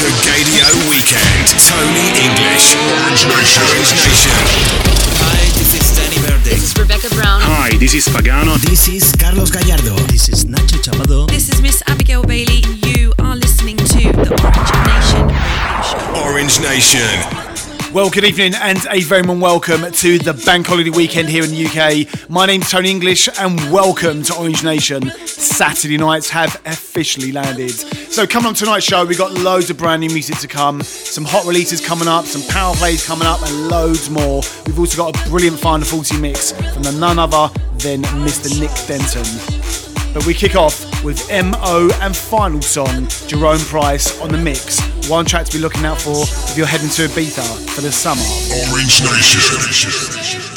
The Gaydio Weekend. Tony English. Orange Nation. Orange Nation. Hi, this is Danny Verde. This is Rebecca Brown. Hi, this is Pagano. This is Carlos Gallardo. This is Nacho Chapado. This is Miss Abigail Bailey, you are listening to the Orange Nation radio show. Orange Nation. Well, good evening and a very warm welcome to the Bank Holiday weekend here in the UK. My name's Tony English and welcome to Orange Nation. Saturday nights have officially landed. So, coming on tonight's show, we've got loads of brand new music to come, some hot releases coming up, some power plays coming up, and loads more. We've also got a brilliant Final 40 mix from the none other than Mr. Nick Denton. But we kick off with MO and final song, Jerome Price on the mix. One track to be looking out for if you're heading to Ibiza for the summer. Orange Nation.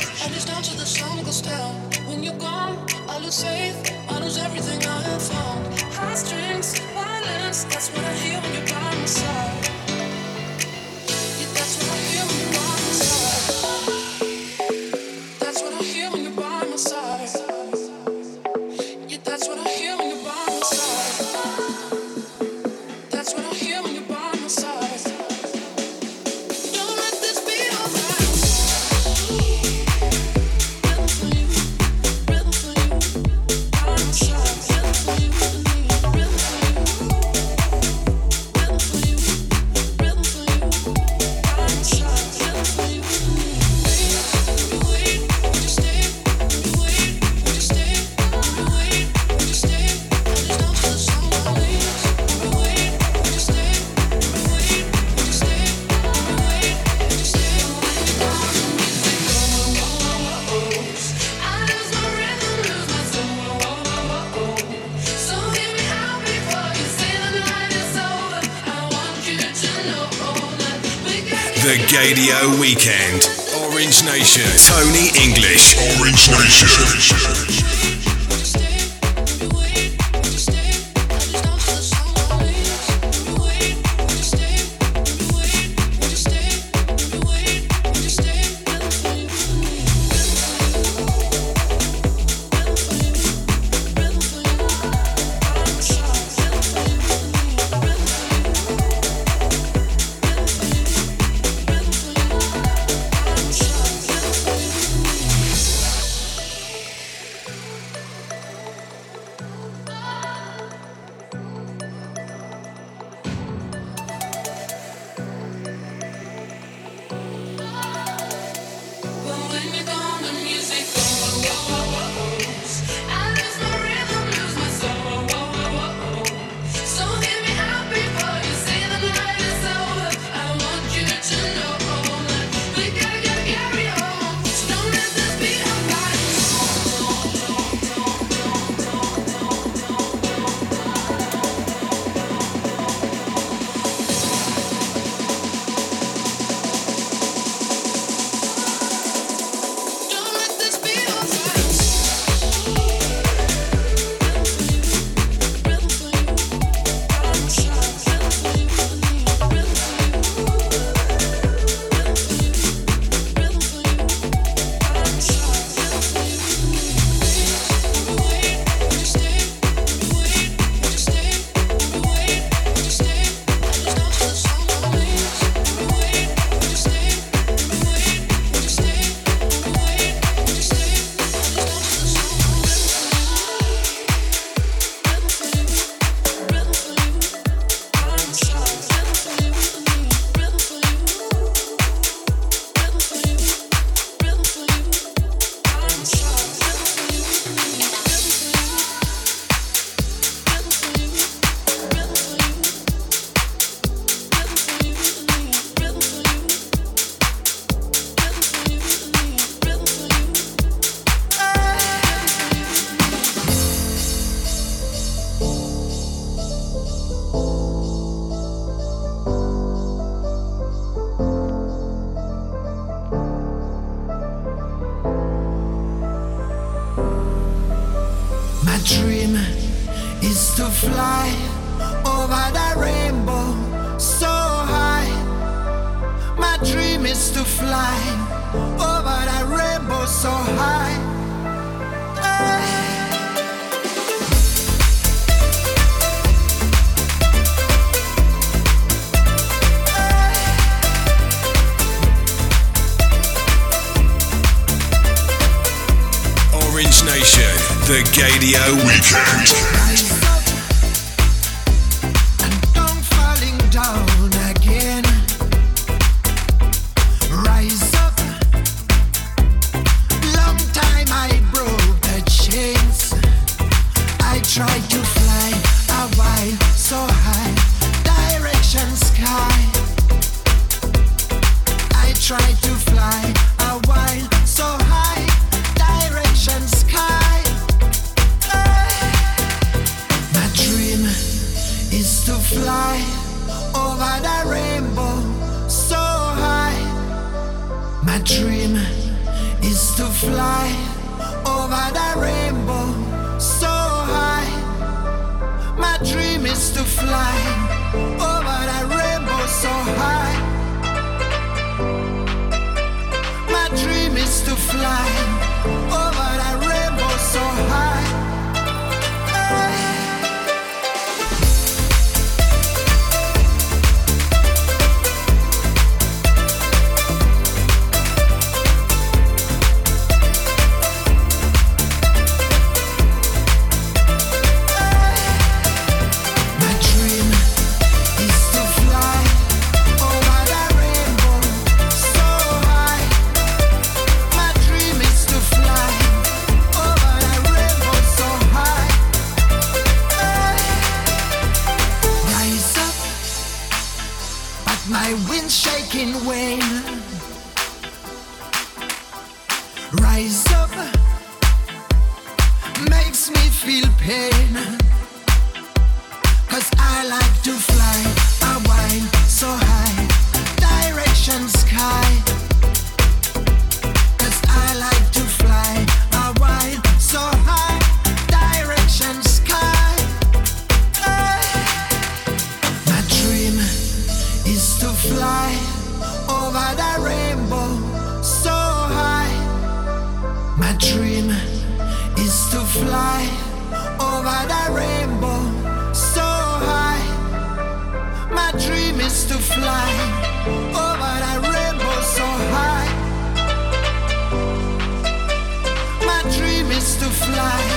sky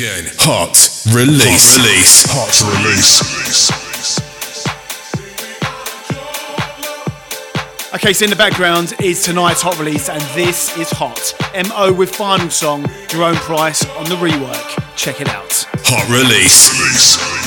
Orange Hot release. Hot release. Hot release. Okay, so in the background is tonight's hot release, and this is hot. MO with final song, Jerome Price on the rework. Check it out. Hot release. release.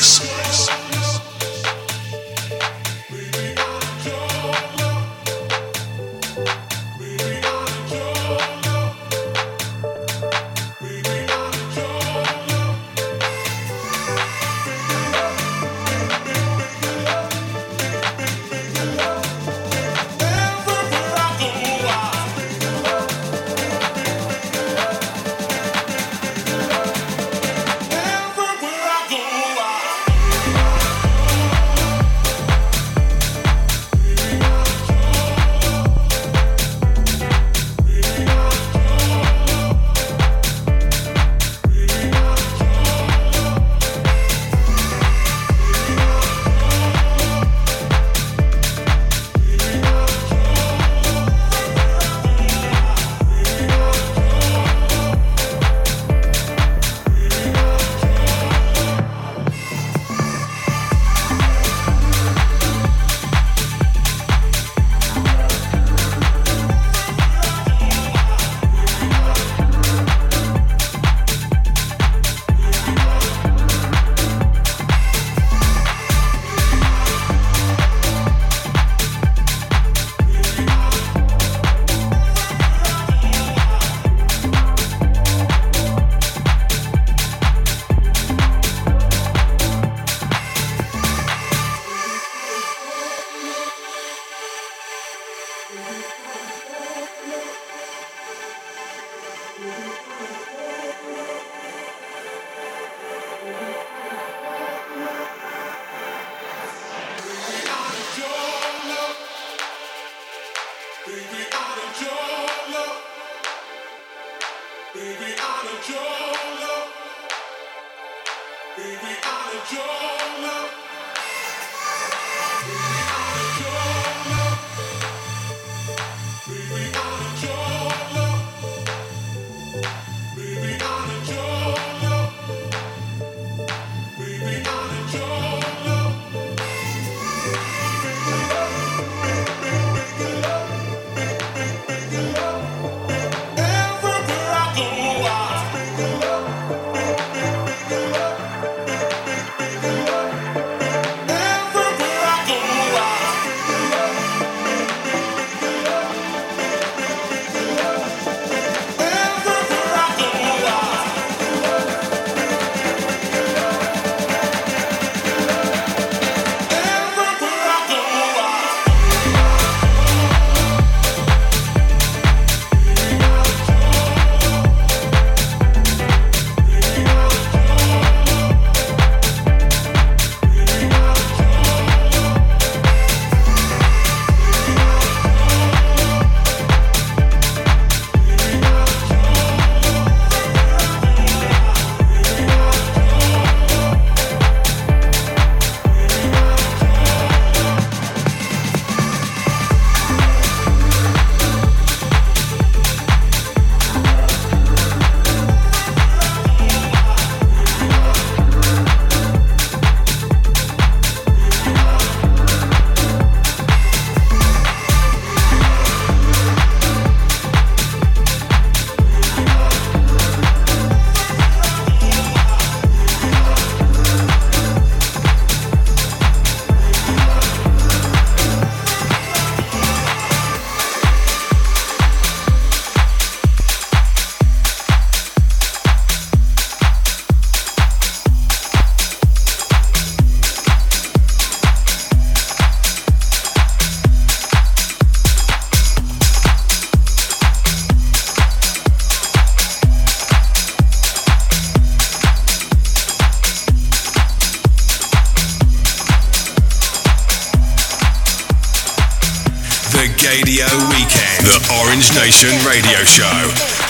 Nation Radio Show.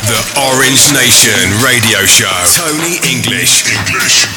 The Orange Nation Radio Show. Tony English. English.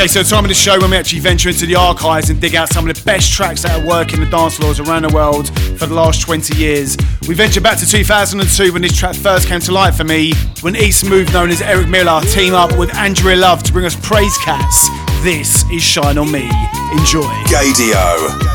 Okay, so time of the show when we actually venture into the archives and dig out some of the best tracks that are working the dance floors around the world for the last 20 years. We venture back to 2002 when this track first came to light for me, when E-Smoove known as Eric Miller team up with Andrea Love to bring us Praise Cats. This is Shine On Me. Enjoy. Gaydio.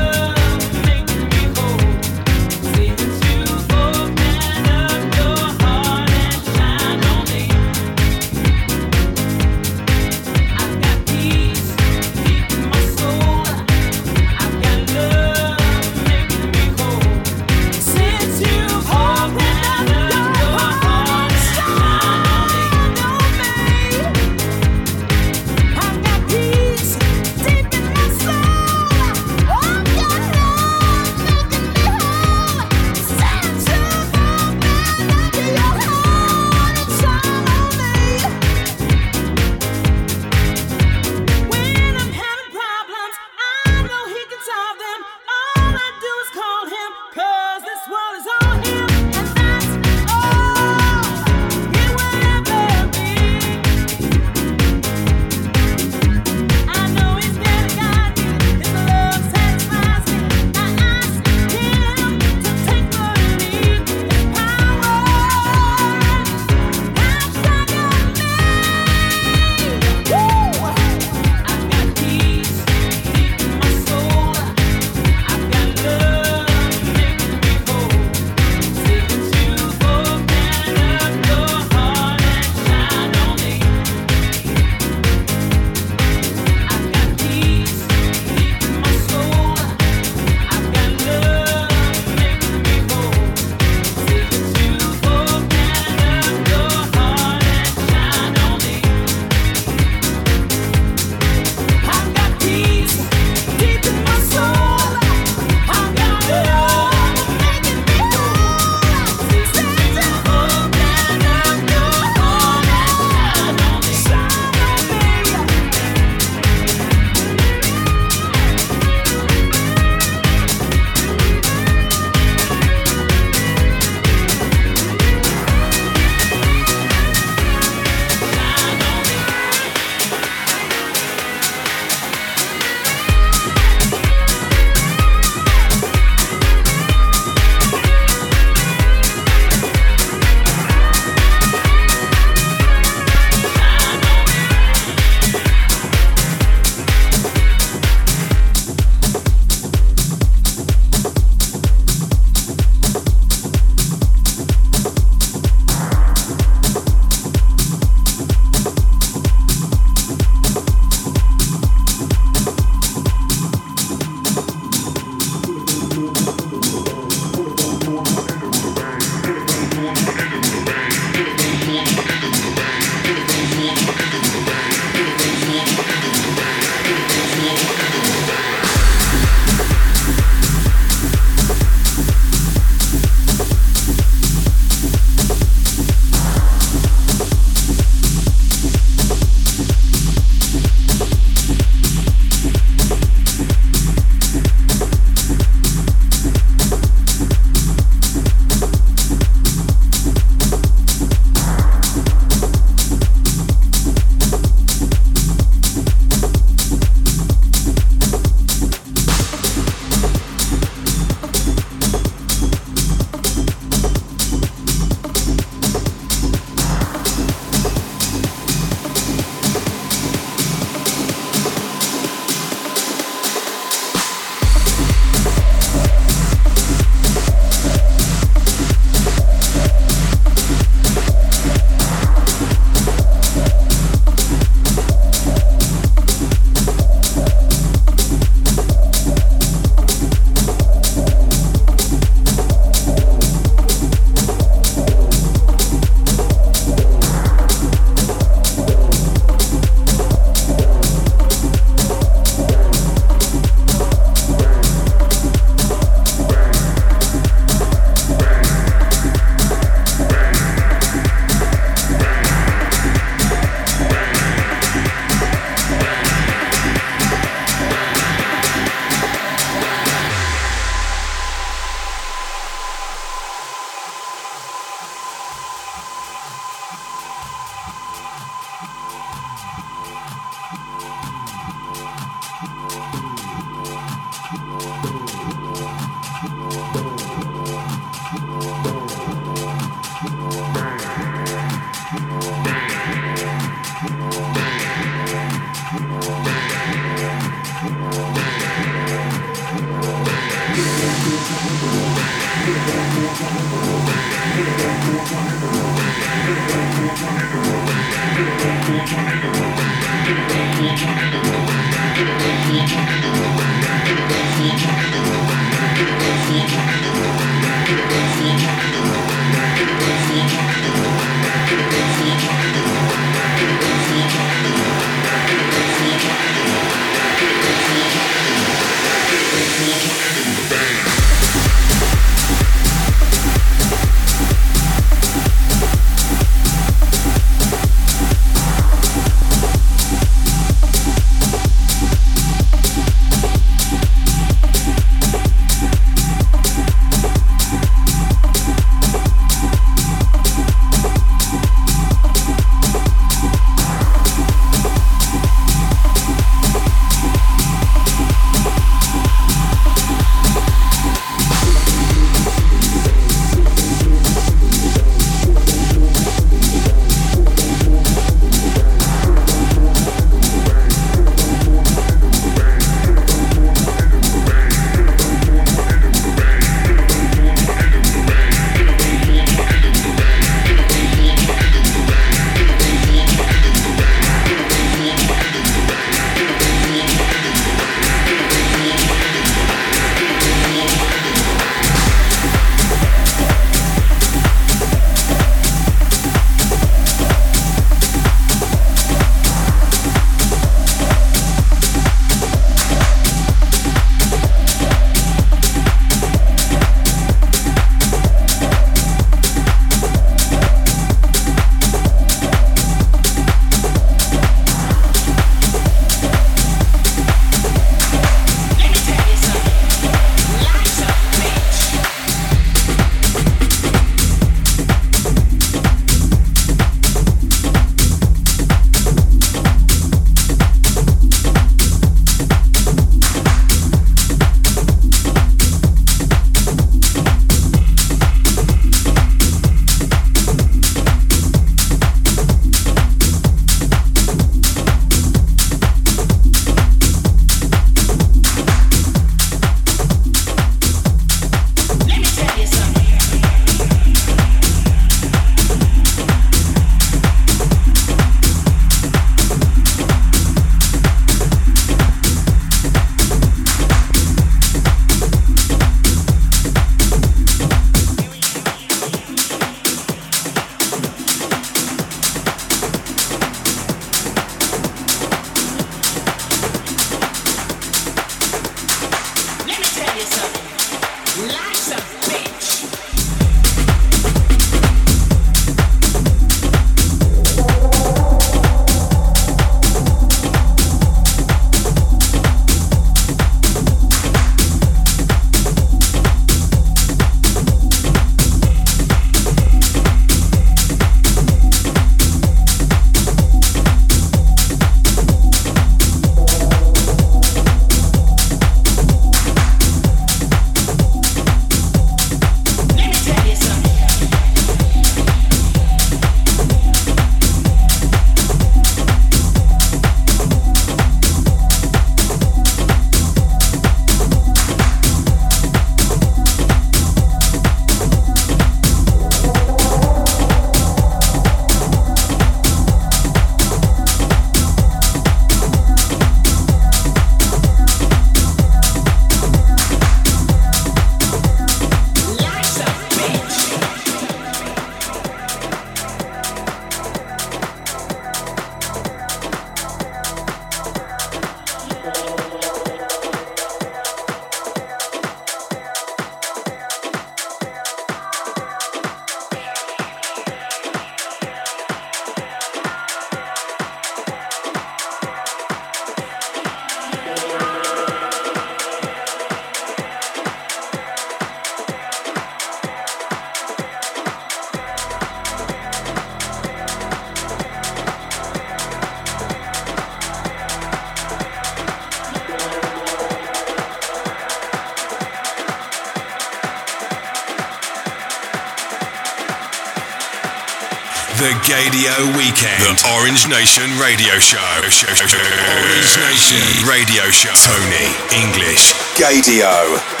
The Weekend. The Orange Nation Radio Show. Orange Nation Radio Show. Tony English. Gaydio.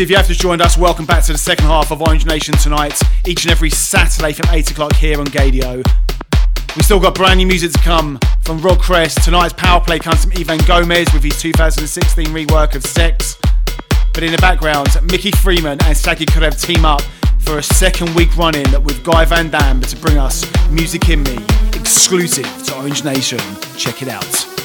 So if you have just joined us, welcome back to the second half of Orange Nation tonight, each and every Saturday from 8 o'clock here on Gaydio. We've still got brand new music to come from Rod Crest. Tonight's power play comes from Ivan Gomez with his 2016 rework of Sex. But in the background, Mickey Freeman and Sagi Kariv team up for a second week running with Guy Van Dam to bring us Music in Me, exclusive to Orange Nation. Check it out.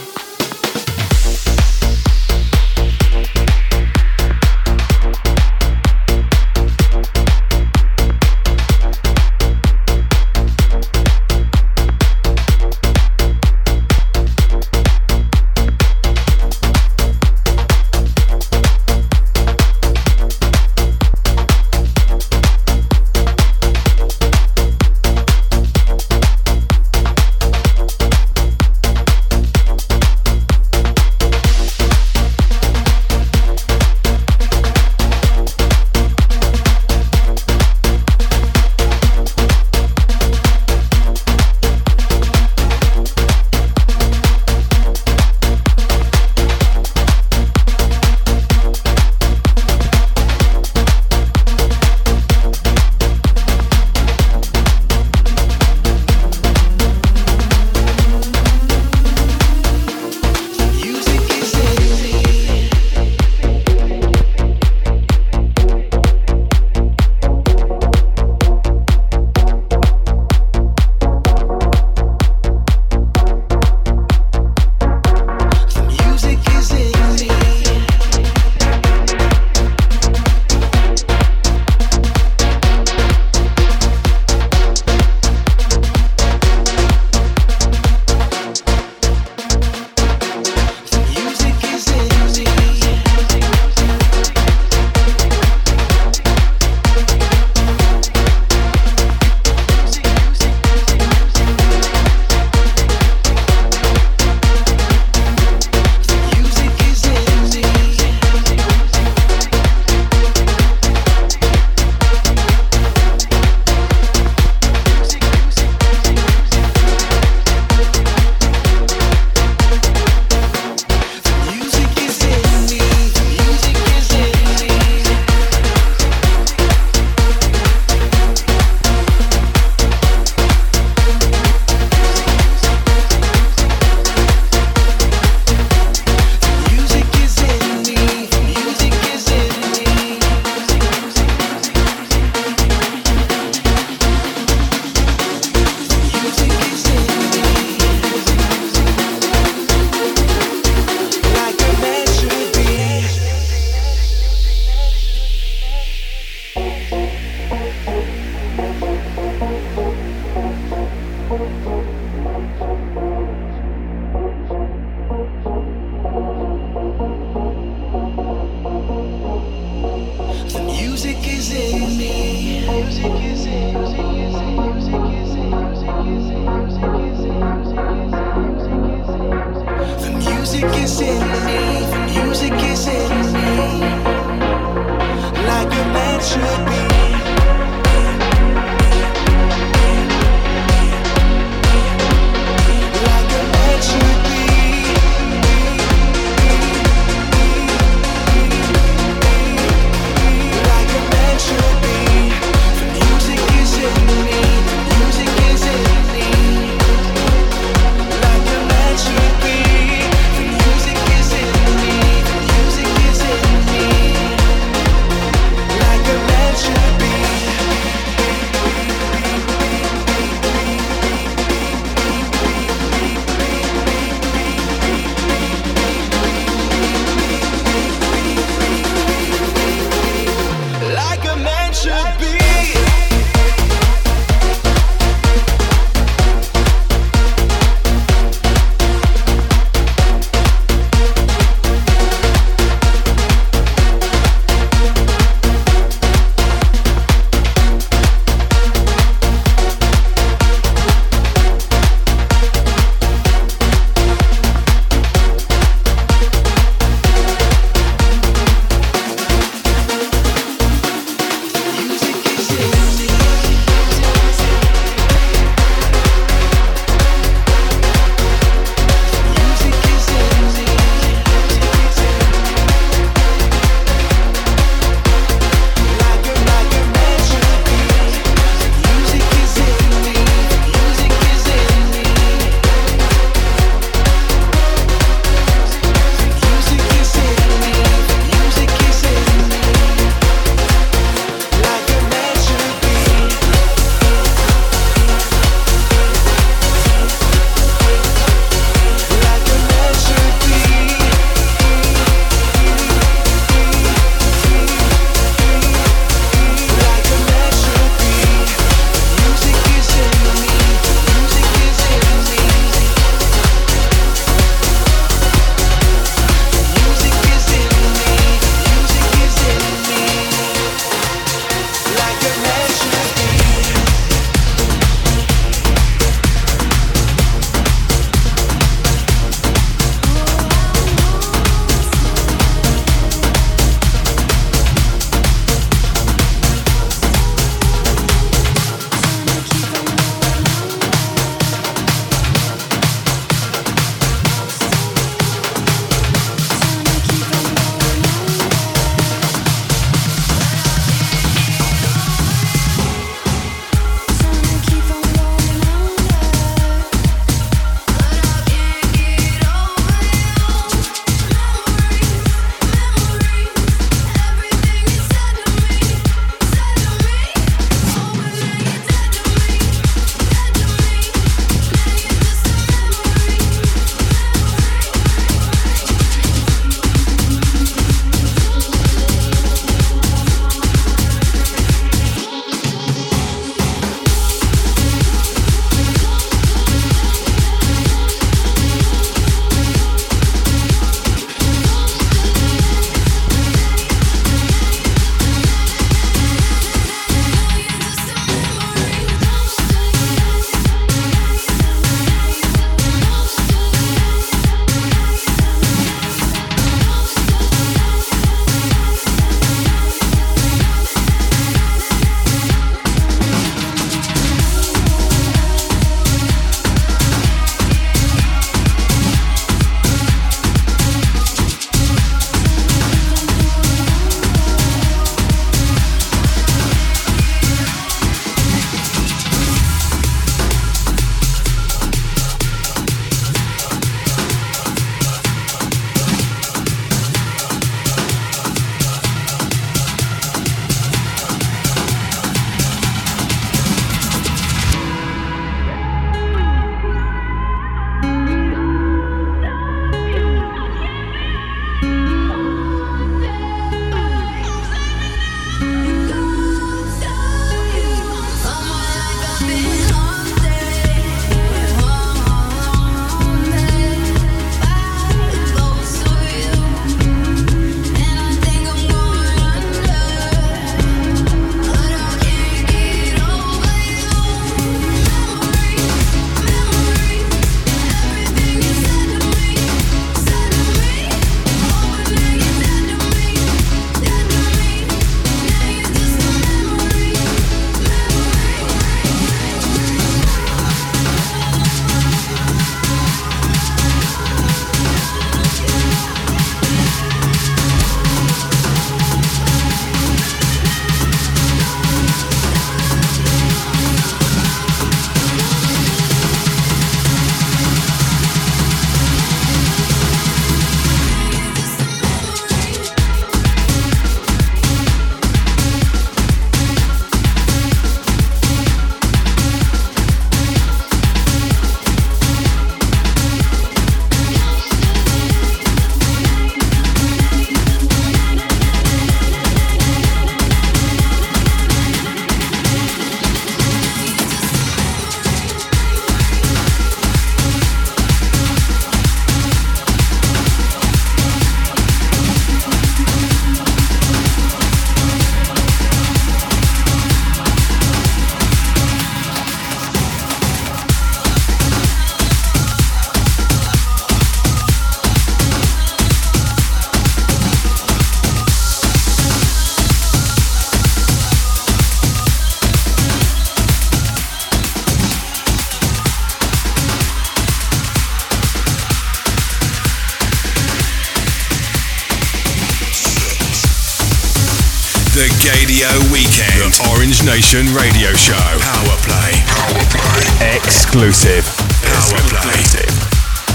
The Orange Nation Radio Show. Power Play. Power Play. Exclusive. Power Play.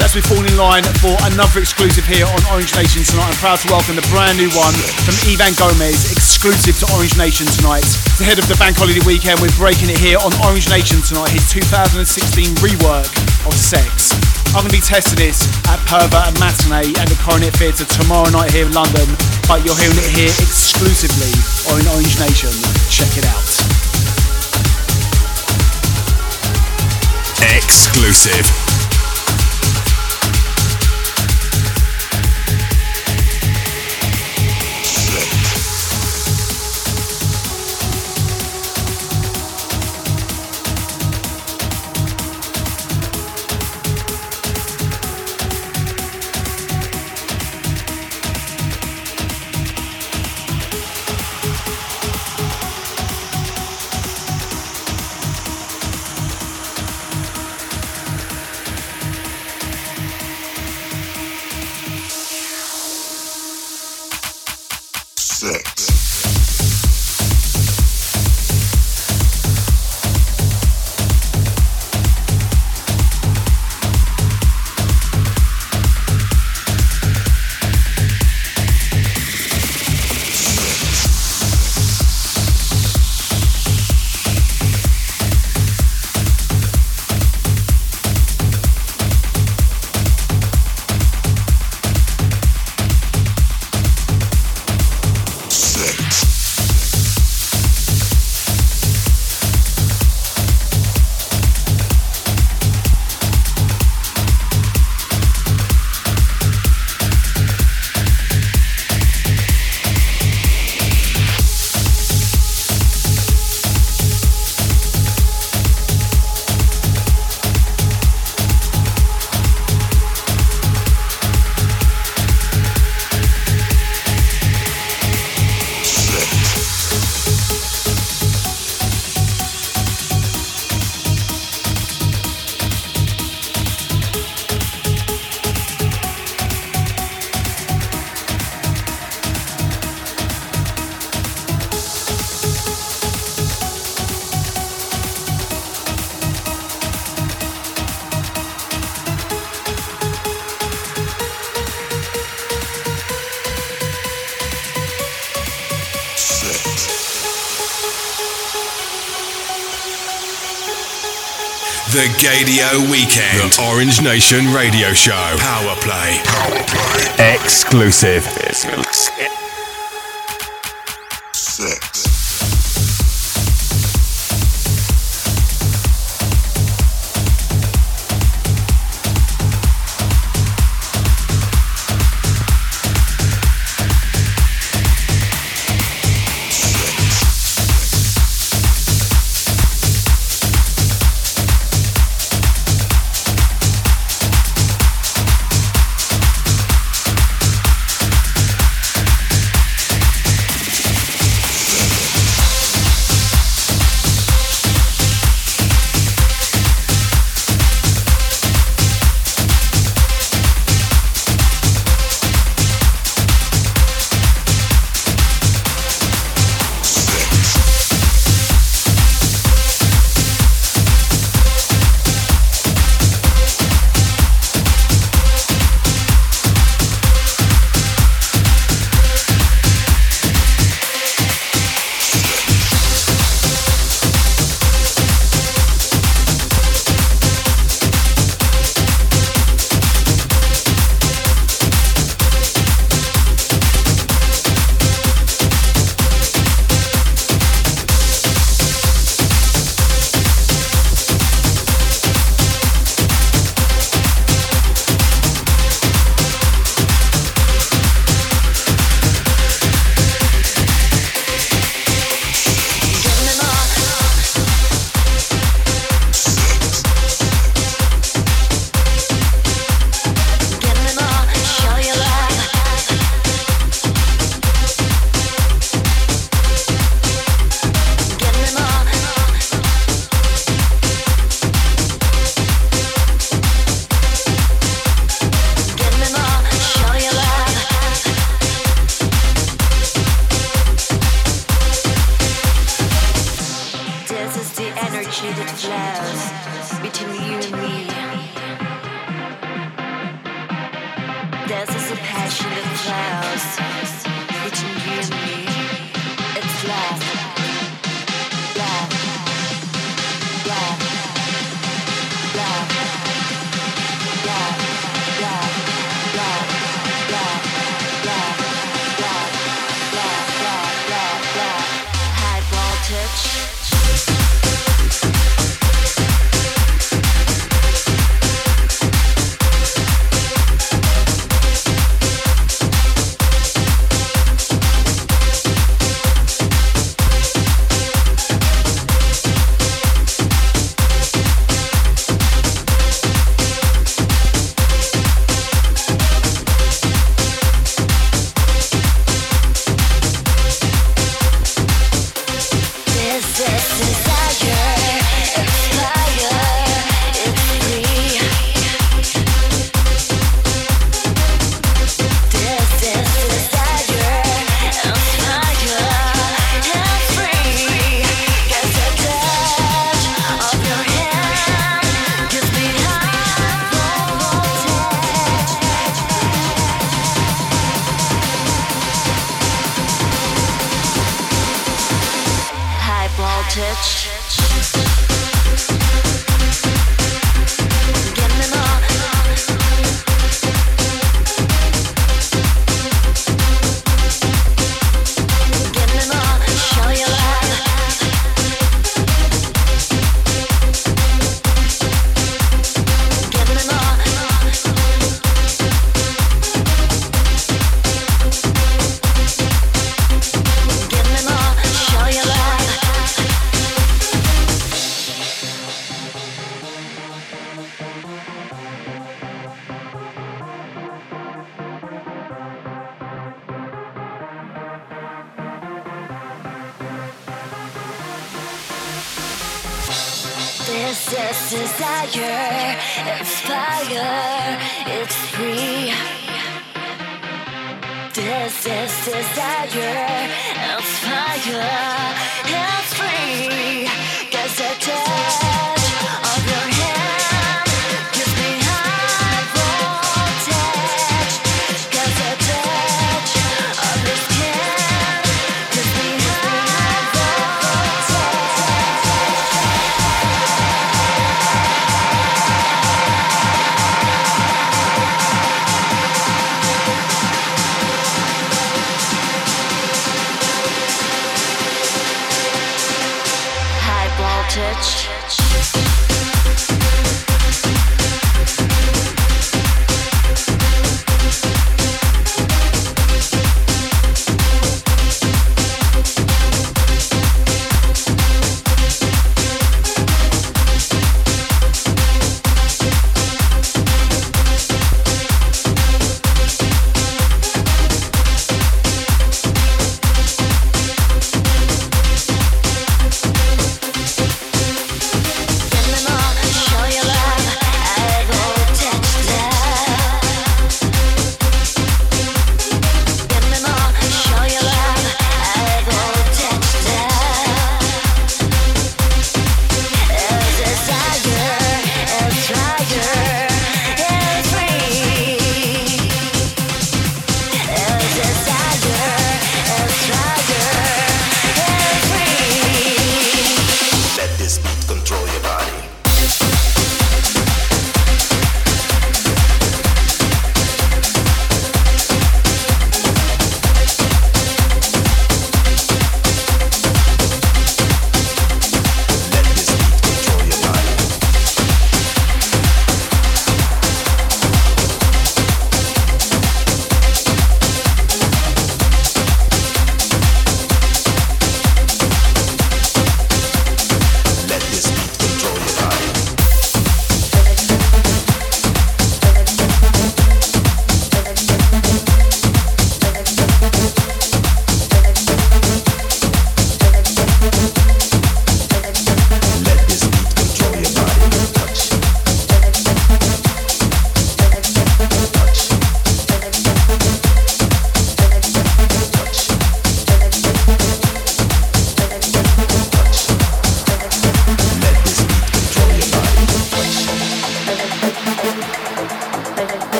As we fall in line for another exclusive here on Orange Nation tonight, I'm proud to welcome the brand new one from Ivan Gomez, exclusive to Orange Nation tonight. It's ahead of the bank holiday weekend, we're breaking it here on Orange Nation tonight, his 2016 rework of Sex. I'm going to be testing this at Pervert and Matinee and the Coronet Theatre tomorrow night here in London, but you're hearing it here exclusively on Orange Nation. Check it out. Exclusive. The Gaydio Weekend. The Orange Nation Radio Show. Power Play. Power Play. Exclusive. Six.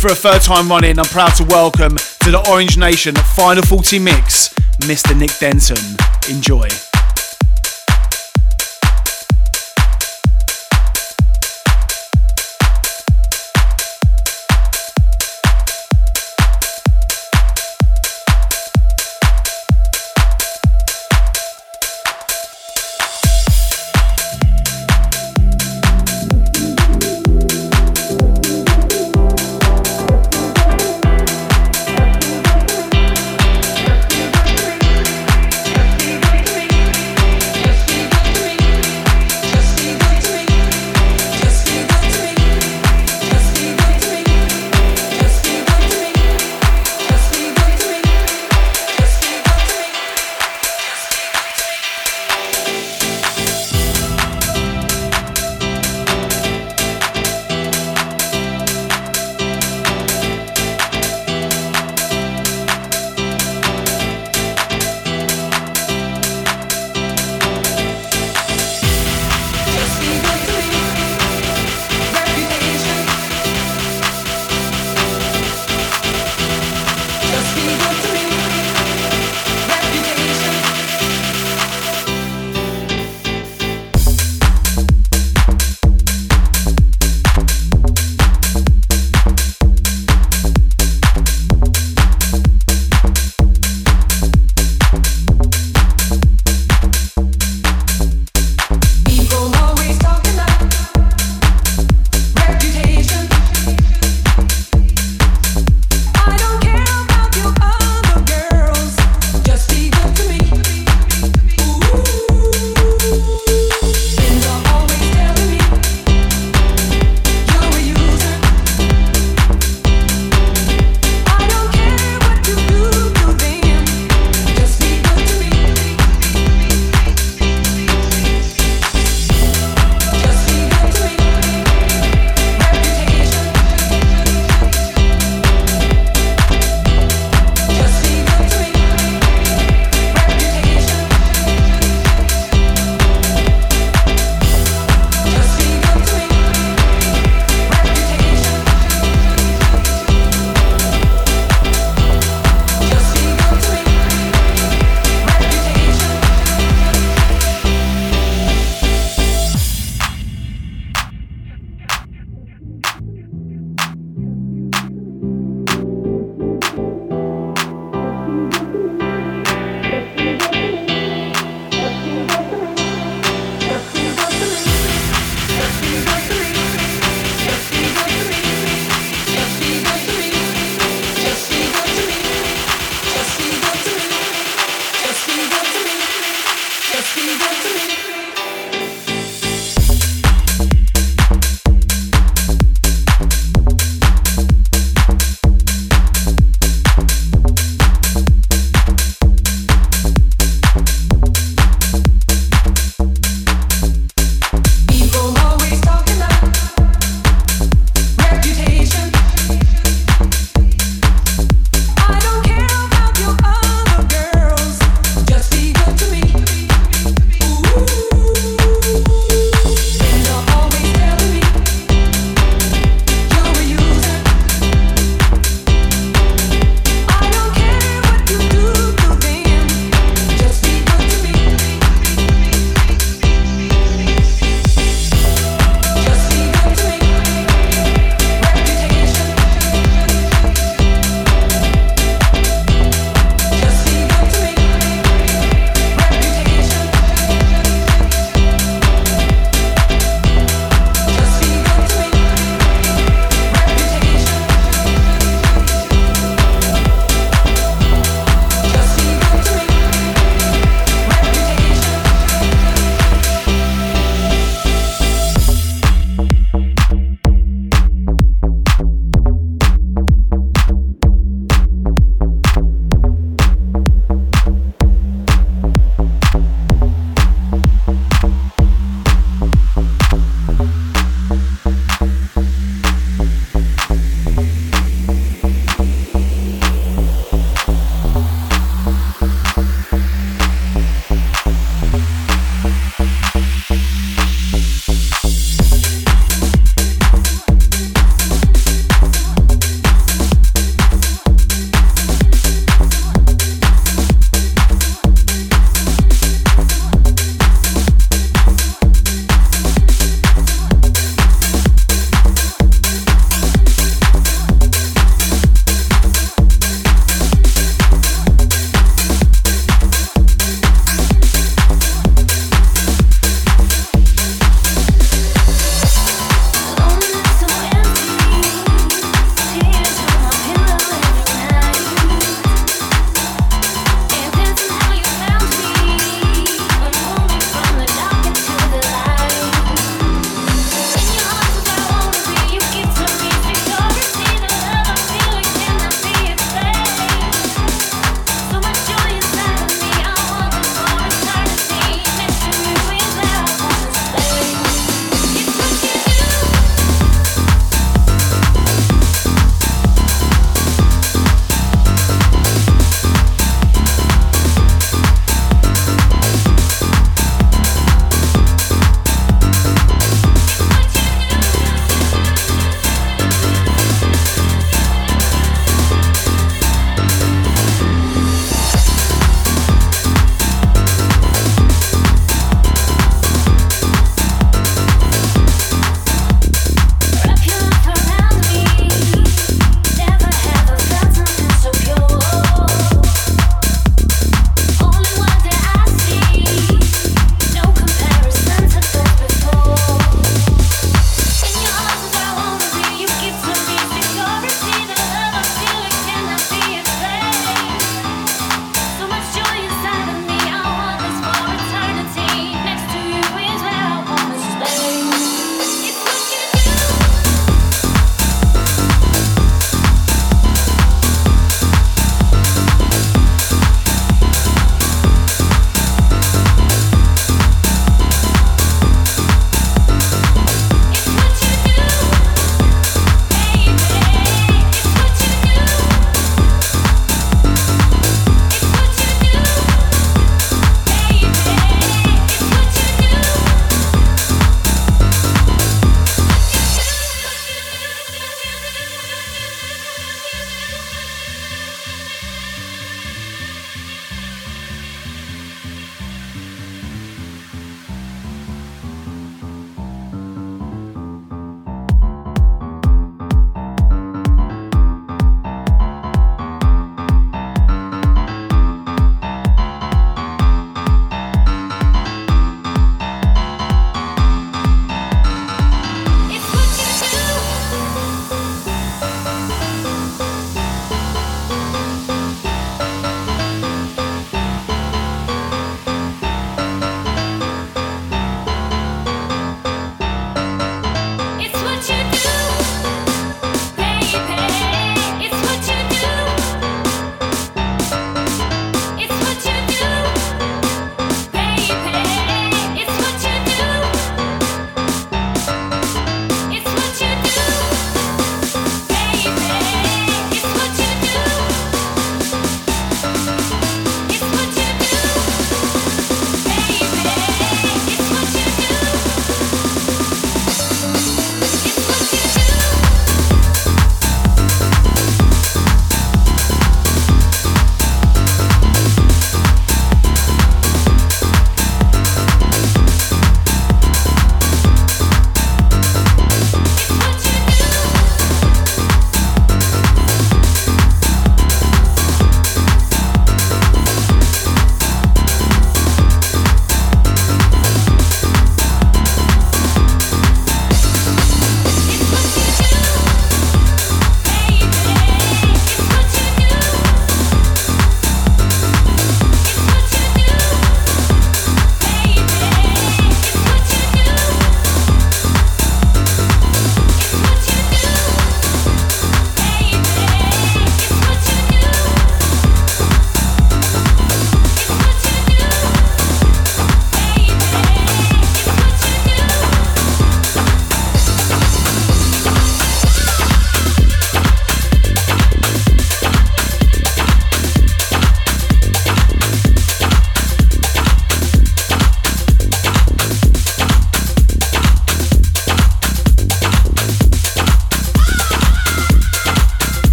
For a third time running, I'm proud to welcome to the Orange Nation Final 40 Mix, Mr. Nick Denton. Enjoy.